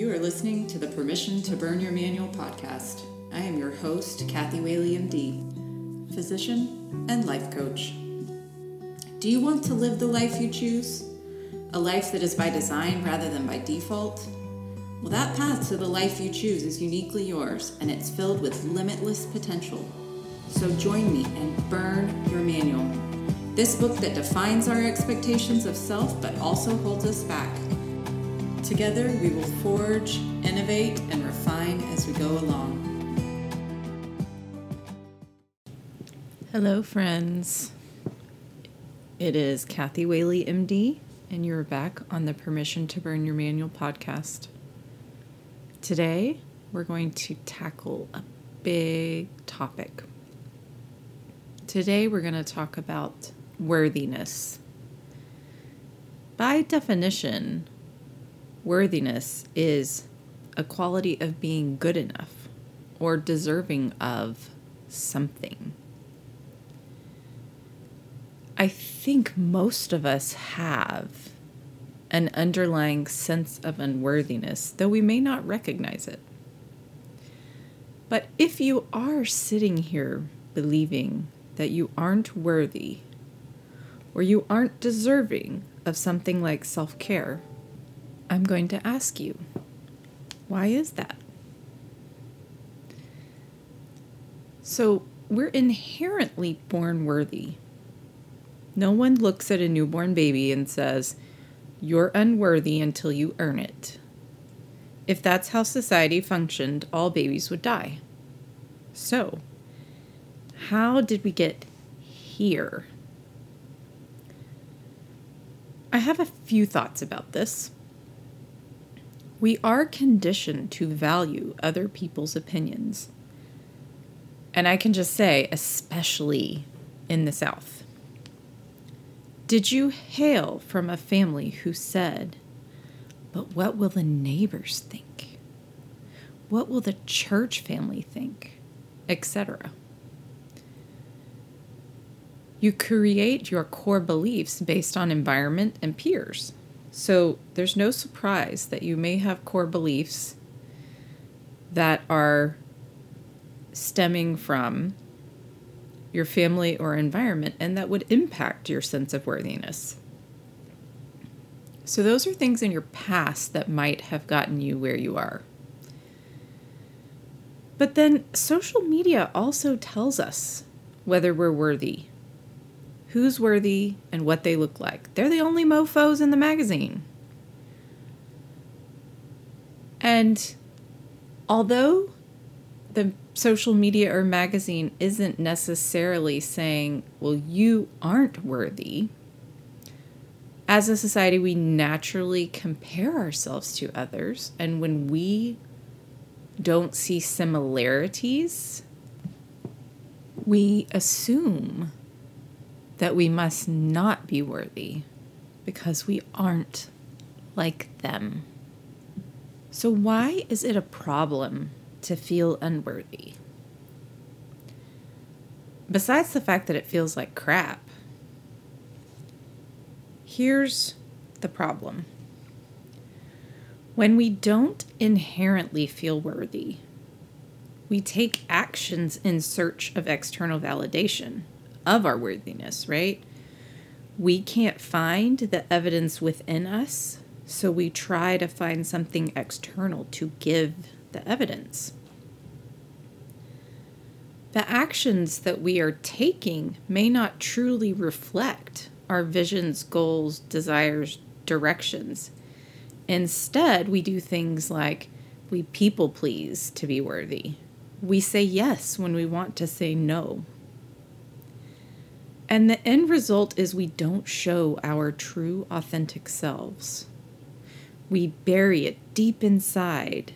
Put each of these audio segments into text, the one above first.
You are listening to the Permission to Burn Your Manual podcast. I am your host, Kathy Whaley, MD, physician and life coach. Do you want to live the life you choose? A life that is by design rather than by default? Well, that path to the life you choose is uniquely yours and it's filled with limitless potential. So join me and burn your manual. This book that defines our expectations of self but also holds us back. Together, we will forge, innovate, and refine as we go along. Hello, friends. It is Kathy Whaley, MD, and you're back on the Permission to Burn Your Manual podcast. Today, we're going to tackle a big topic. Today, we're going to talk about worthiness. By definition, worthiness is a quality of being good enough or deserving of something. I think most of us have an underlying sense of unworthiness, though we may not recognize it. But if you are sitting here believing that you aren't worthy or you aren't deserving of something like self care, I'm going to ask you, why is that? So, we're inherently born worthy. No one looks at a newborn baby and says, You're unworthy until you earn it. If that's how society functioned, all babies would die. So, how did we get here? I have a few thoughts about this. We are conditioned to value other people's opinions. And I can just say, especially in the South. Did you hail from a family who said, But what will the neighbors think? What will the church family think? Etc. You create your core beliefs based on environment and peers. So there's no surprise that you may have core beliefs that are stemming from your family or environment and that would impact your sense of worthiness. So, those are things in your past that might have gotten you where you are. But then social media also tells us whether we're worthy, who's worthy, and what they look like. They're the only mofos in the magazine. And although the social media or magazine isn't necessarily saying, well, you aren't worthy. As a society, we naturally compare ourselves to others. And when we don't see similarities, we assume that we must not be worthy because we aren't like them. So, why is it a problem to feel unworthy. Besides the fact that it feels like crap, here's the problem. When we don't inherently feel worthy, we take actions in search of external validation of our worthiness, right? We can't find the evidence within us, so we try to find something external to give the evidence. The actions that we are taking may not truly reflect our visions, goals, desires, directions. Instead, we do things like we people please to be worthy. We say yes when we want to say no. And the end result is we don't show our true, authentic selves. We bury it deep inside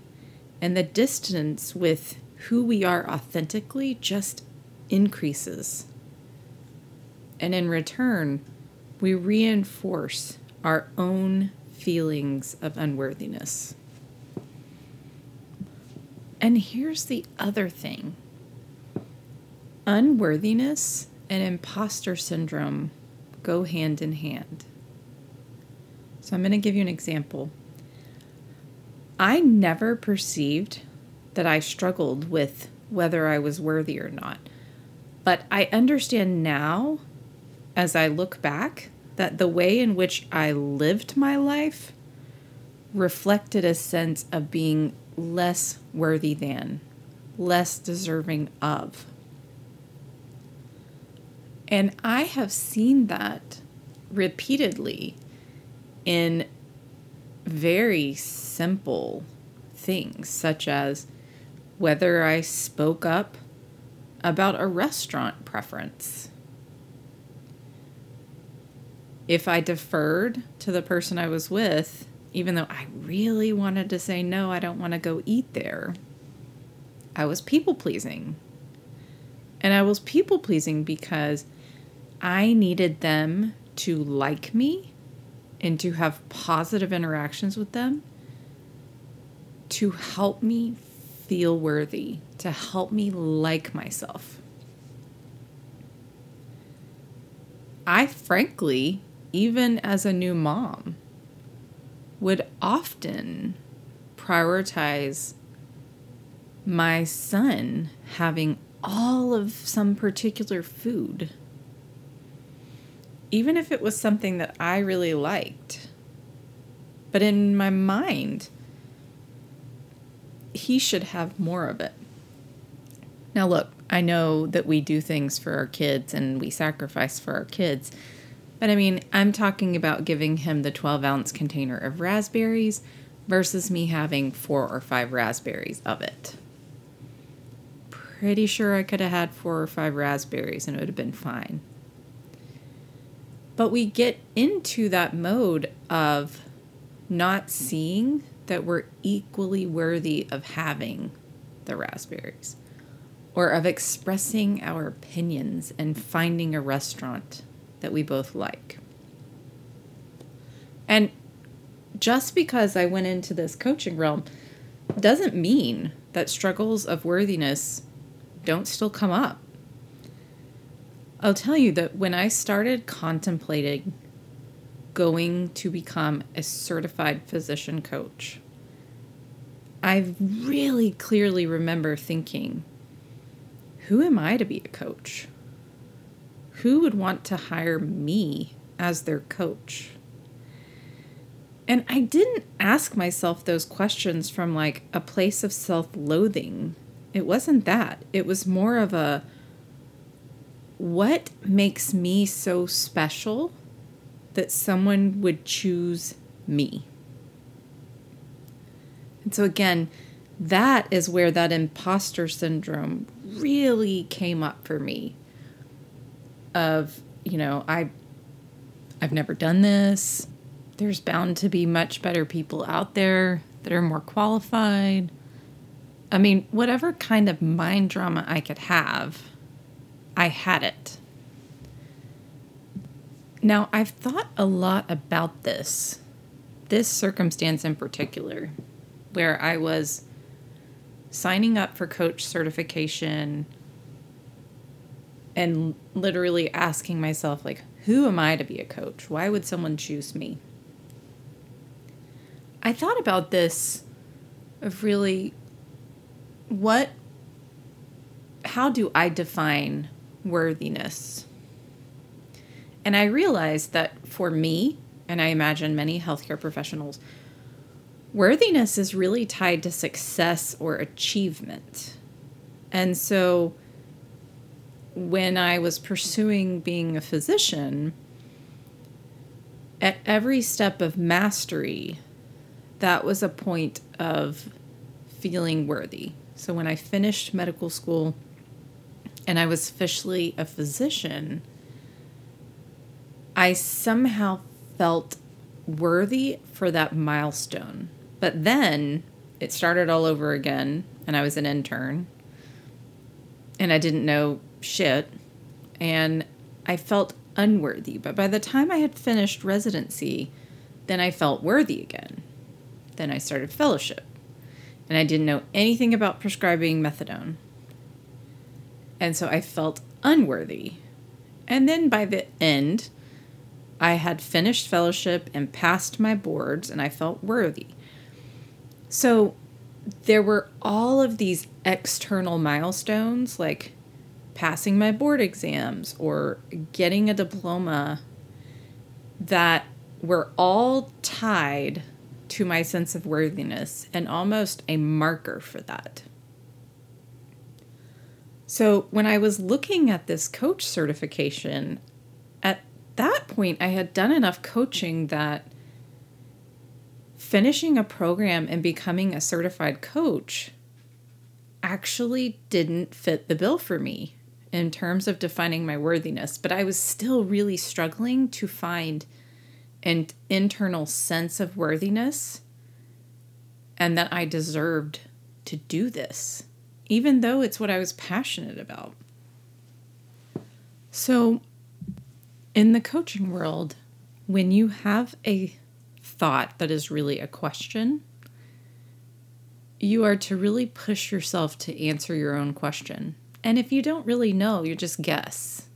and the distance with who we are authentically just increases. And in return, we reinforce our own feelings of unworthiness. And here's the other thing unworthiness and imposter syndrome go hand in hand. So I'm going to give you an example. I never perceived that I struggled with whether I was worthy or not. But I understand now, as I look back, that the way in which I lived my life reflected a sense of being less worthy than, less deserving of. And I have seen that repeatedly in very simple things, such as whether I spoke up about a restaurant preference. If I deferred to the person I was with, even though I really wanted to say, no, I don't want to go eat there, I was people pleasing. And I was people pleasing because I needed them to like me and to have positive interactions with them to help me feel worthy, to help me like myself. I frankly, even as a new mom, would often prioritize my son having all of some particular food, even if it was something that I really liked. But in my mind, he should have more of it. Now, look, I know that we do things for our kids and we sacrifice for our kids, but I mean, I'm talking about giving him the 12 ounce container of raspberries versus me having four or five raspberries of it. Pretty sure I could have had four or five raspberries and it would have been fine. But we get into that mode of not seeing that we're equally worthy of having the raspberries or of expressing our opinions and finding a restaurant that we both like. And just because I went into this coaching realm doesn't mean that struggles of worthiness don't still come up. I'll tell you that when I started contemplating going to become a certified physician coach. I really clearly remember thinking, who am I to be a coach? Who would want to hire me as their coach? And I didn't ask myself those questions from like a place of self loathing. It wasn't that. It was more of a what makes me so special that someone would choose me. And so, again, that is where that imposter syndrome really came up for me of you know i i've never done this there's bound to be much better people out there that are more qualified i mean whatever kind of mind drama i could have i had it now, I've thought a lot about this, this circumstance in particular, where I was signing up for coach certification and literally asking myself, like, who am I to be a coach? Why would someone choose me? I thought about this of really what, how do I define worthiness? And I realized that for me, and I imagine many healthcare professionals, worthiness is really tied to success or achievement. And so when I was pursuing being a physician, at every step of mastery, that was a point of feeling worthy. So when I finished medical school and I was officially a physician, I somehow felt worthy for that milestone. But then it started all over again, and I was an intern, and I didn't know shit, and I felt unworthy. But by the time I had finished residency, then I felt worthy again. Then I started fellowship, and I didn't know anything about prescribing methadone. And so I felt unworthy. And then by the end, I had finished fellowship and passed my boards, and I felt worthy. So there were all of these external milestones like passing my board exams or getting a diploma that were all tied to my sense of worthiness and almost a marker for that. So when I was looking at this coach certification, at that point, I had done enough coaching that finishing a program and becoming a certified coach actually didn't fit the bill for me in terms of defining my worthiness, but I was still really struggling to find an internal sense of worthiness and that I deserved to do this, even though it's what I was passionate about. So, in the coaching world, when you have a thought that is really a question, you are to really push yourself to answer your own question. And if you don't really know, you just guess.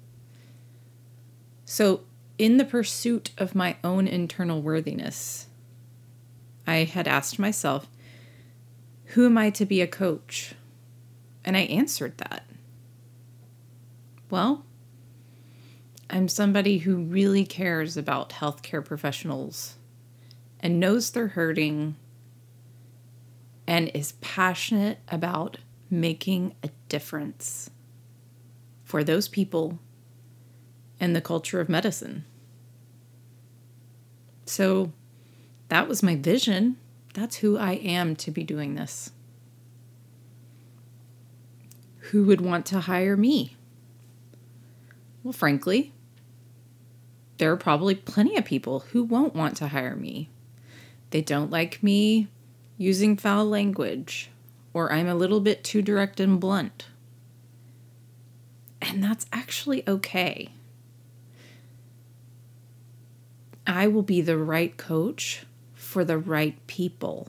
So, in the pursuit of my own internal worthiness, I had asked myself, Who am I to be a coach? And I answered that. Well, I'm somebody who really cares about healthcare professionals and knows they're hurting and is passionate about making a difference for those people and the culture of medicine. So that was my vision. That's who I am to be doing this. Who would want to hire me? Well, frankly, there are probably plenty of people who won't want to hire me. They don't like me using foul language or I'm a little bit too direct and blunt. And that's actually okay. I will be the right coach for the right people.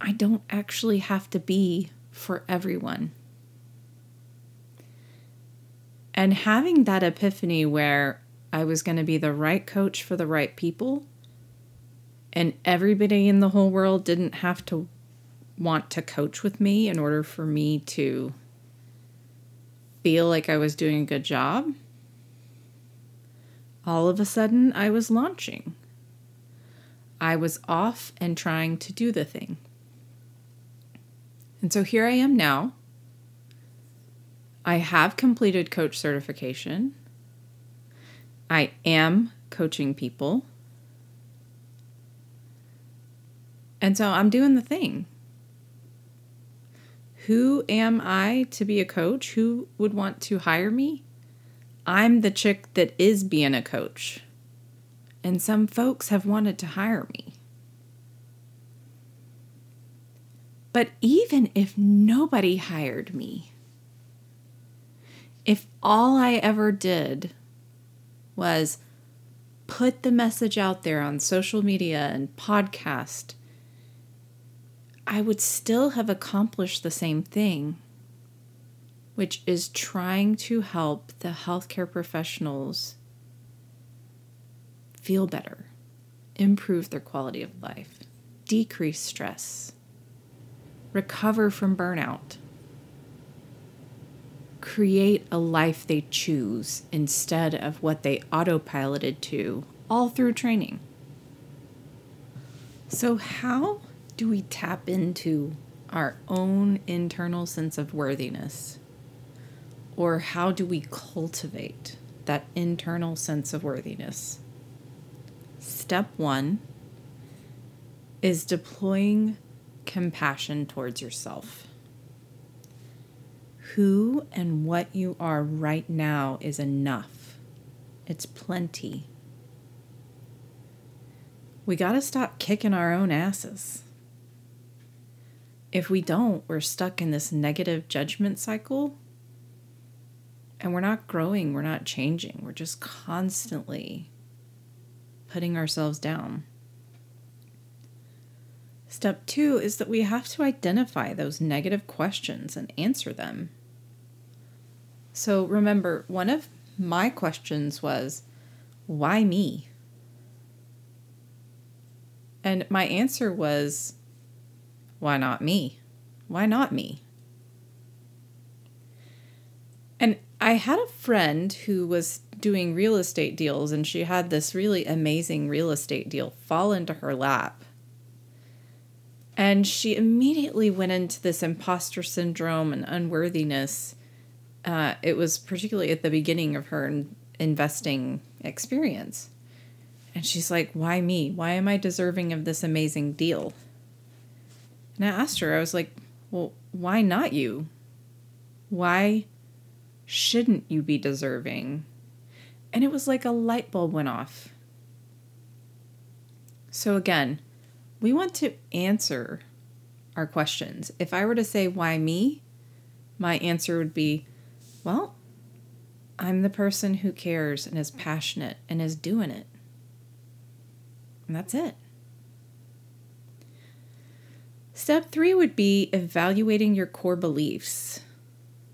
I don't actually have to be for everyone. And having that epiphany where I was going to be the right coach for the right people, and everybody in the whole world didn't have to want to coach with me in order for me to feel like I was doing a good job, all of a sudden I was launching. I was off and trying to do the thing. And so here I am now. I have completed coach certification. I am coaching people. And so I'm doing the thing. Who am I to be a coach? Who would want to hire me? I'm the chick that is being a coach. And some folks have wanted to hire me. But even if nobody hired me, if all I ever did was put the message out there on social media and podcast I would still have accomplished the same thing, which is trying to help the healthcare professionals feel better, improve their quality of life, decrease stress, recover from burnout, create a life they choose instead of what they autopiloted to, all through training. So, how do we tap into our own internal sense of worthiness? Or how do we cultivate that internal sense of worthiness? Step one is deploying compassion towards yourself. Who and what you are right now is enough. It's plenty. We got to stop kicking our own asses. If we don't, we're stuck in this negative judgment cycle and we're not growing, we're not changing, we're just constantly putting ourselves down. Step two is that we have to identify those negative questions and answer them. So remember, one of my questions was, why me? And my answer was, why not me? Why not me? And I had a friend who was doing real estate deals, and she had this really amazing real estate deal fall into her lap. And she immediately went into this imposter syndrome and unworthiness. Uh, it was particularly at the beginning of her investing experience. And she's like, Why me? Why am I deserving of this amazing deal? And I asked her, I was like, Well, why not you? Why shouldn't you be deserving? And it was like a light bulb went off. So, again, we want to answer our questions. If I were to say, Why me? my answer would be, Well, I'm the person who cares and is passionate and is doing it. And that's it. Step three would be evaluating your core beliefs,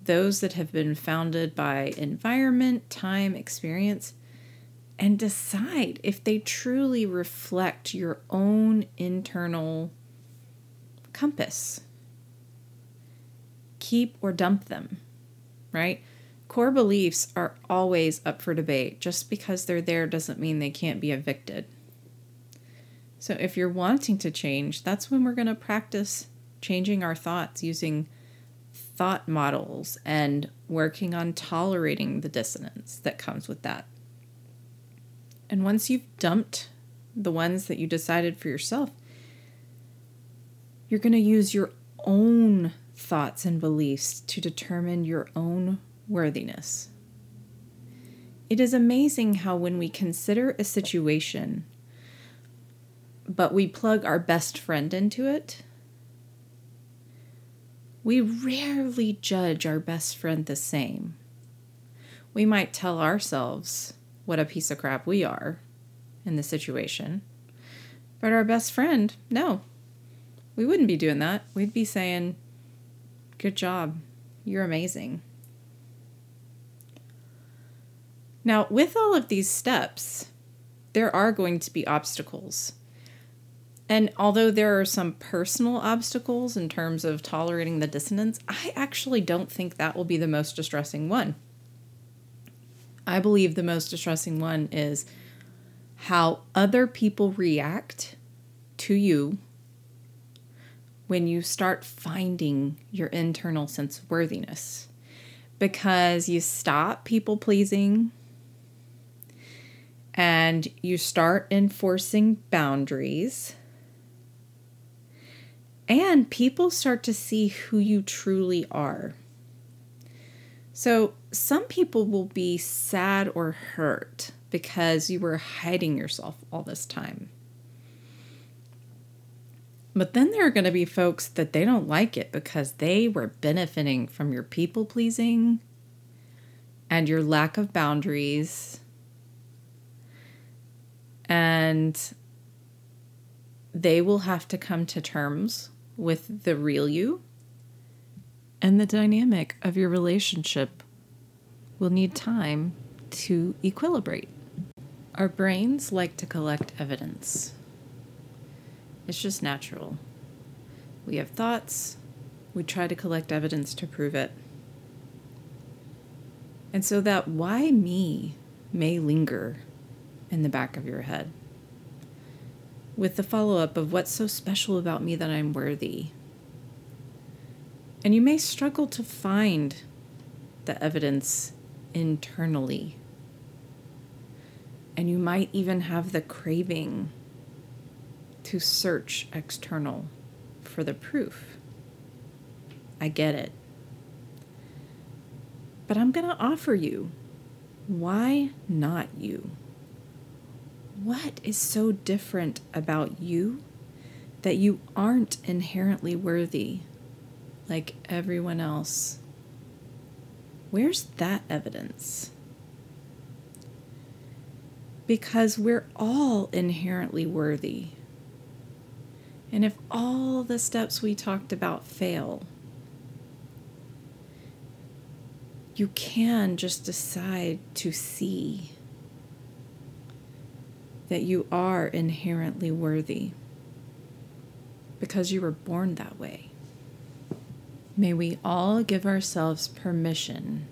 those that have been founded by environment, time, experience, and decide if they truly reflect your own internal compass. Keep or dump them, right? Core beliefs are always up for debate. Just because they're there doesn't mean they can't be evicted. So, if you're wanting to change, that's when we're going to practice changing our thoughts using thought models and working on tolerating the dissonance that comes with that. And once you've dumped the ones that you decided for yourself, you're going to use your own thoughts and beliefs to determine your own worthiness. It is amazing how, when we consider a situation but we plug our best friend into it, we rarely judge our best friend the same. We might tell ourselves what a piece of crap we are in the situation, but our best friend, no, we wouldn't be doing that. We'd be saying, Good job. You're amazing. Now, with all of these steps, there are going to be obstacles. And although there are some personal obstacles in terms of tolerating the dissonance, I actually don't think that will be the most distressing one. I believe the most distressing one is how other people react to you when you start finding your internal sense of worthiness. Because you stop people pleasing and you start enforcing boundaries and people start to see who you truly are. So, some people will be sad or hurt because you were hiding yourself all this time. But then there are going to be folks that they don't like it because they were benefiting from your people pleasing and your lack of boundaries. And they will have to come to terms with the real you, and the dynamic of your relationship will need time to equilibrate. Our brains like to collect evidence. It's just natural. We have thoughts, we try to collect evidence to prove it. And so that why me may linger in the back of your head with the follow up of what's so special about me that I'm worthy. And you may struggle to find the evidence internally. And you might even have the craving to search external for the proof. I get it. But I'm going to offer you why not you? What is so different about you that you aren't inherently worthy like everyone else? Where's that evidence? Because we're all inherently worthy. And if all the steps we talked about fail, you can just decide to see that you are inherently worthy. because you were born that way. May we all give ourselves permission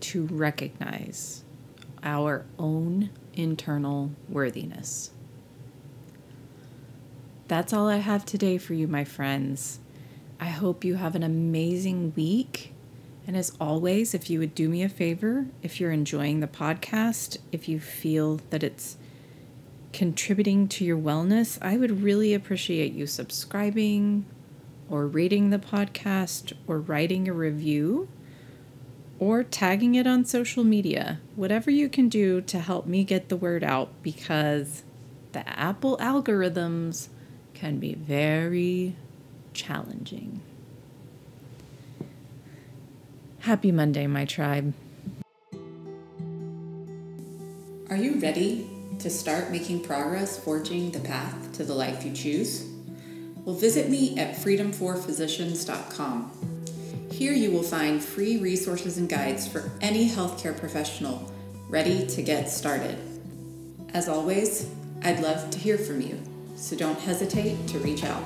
to recognize our own internal worthiness. That's all I have today for you, my friends. I hope you have an amazing week. And as always, if you would do me a favor, if you're enjoying the podcast, if you feel that it's contributing to your wellness, I would really appreciate you subscribing or rating the podcast or writing a review or tagging it on social media. Whatever you can do to help me get the word out because the Apple algorithms can be very challenging. Happy Monday, my tribe. Are you ready to start making progress forging the path to the life you choose? Well, visit me at freedomforphysicians.com. Here you will find free resources and guides for any healthcare professional ready to get started. As always, I'd love to hear from you, so don't hesitate to reach out.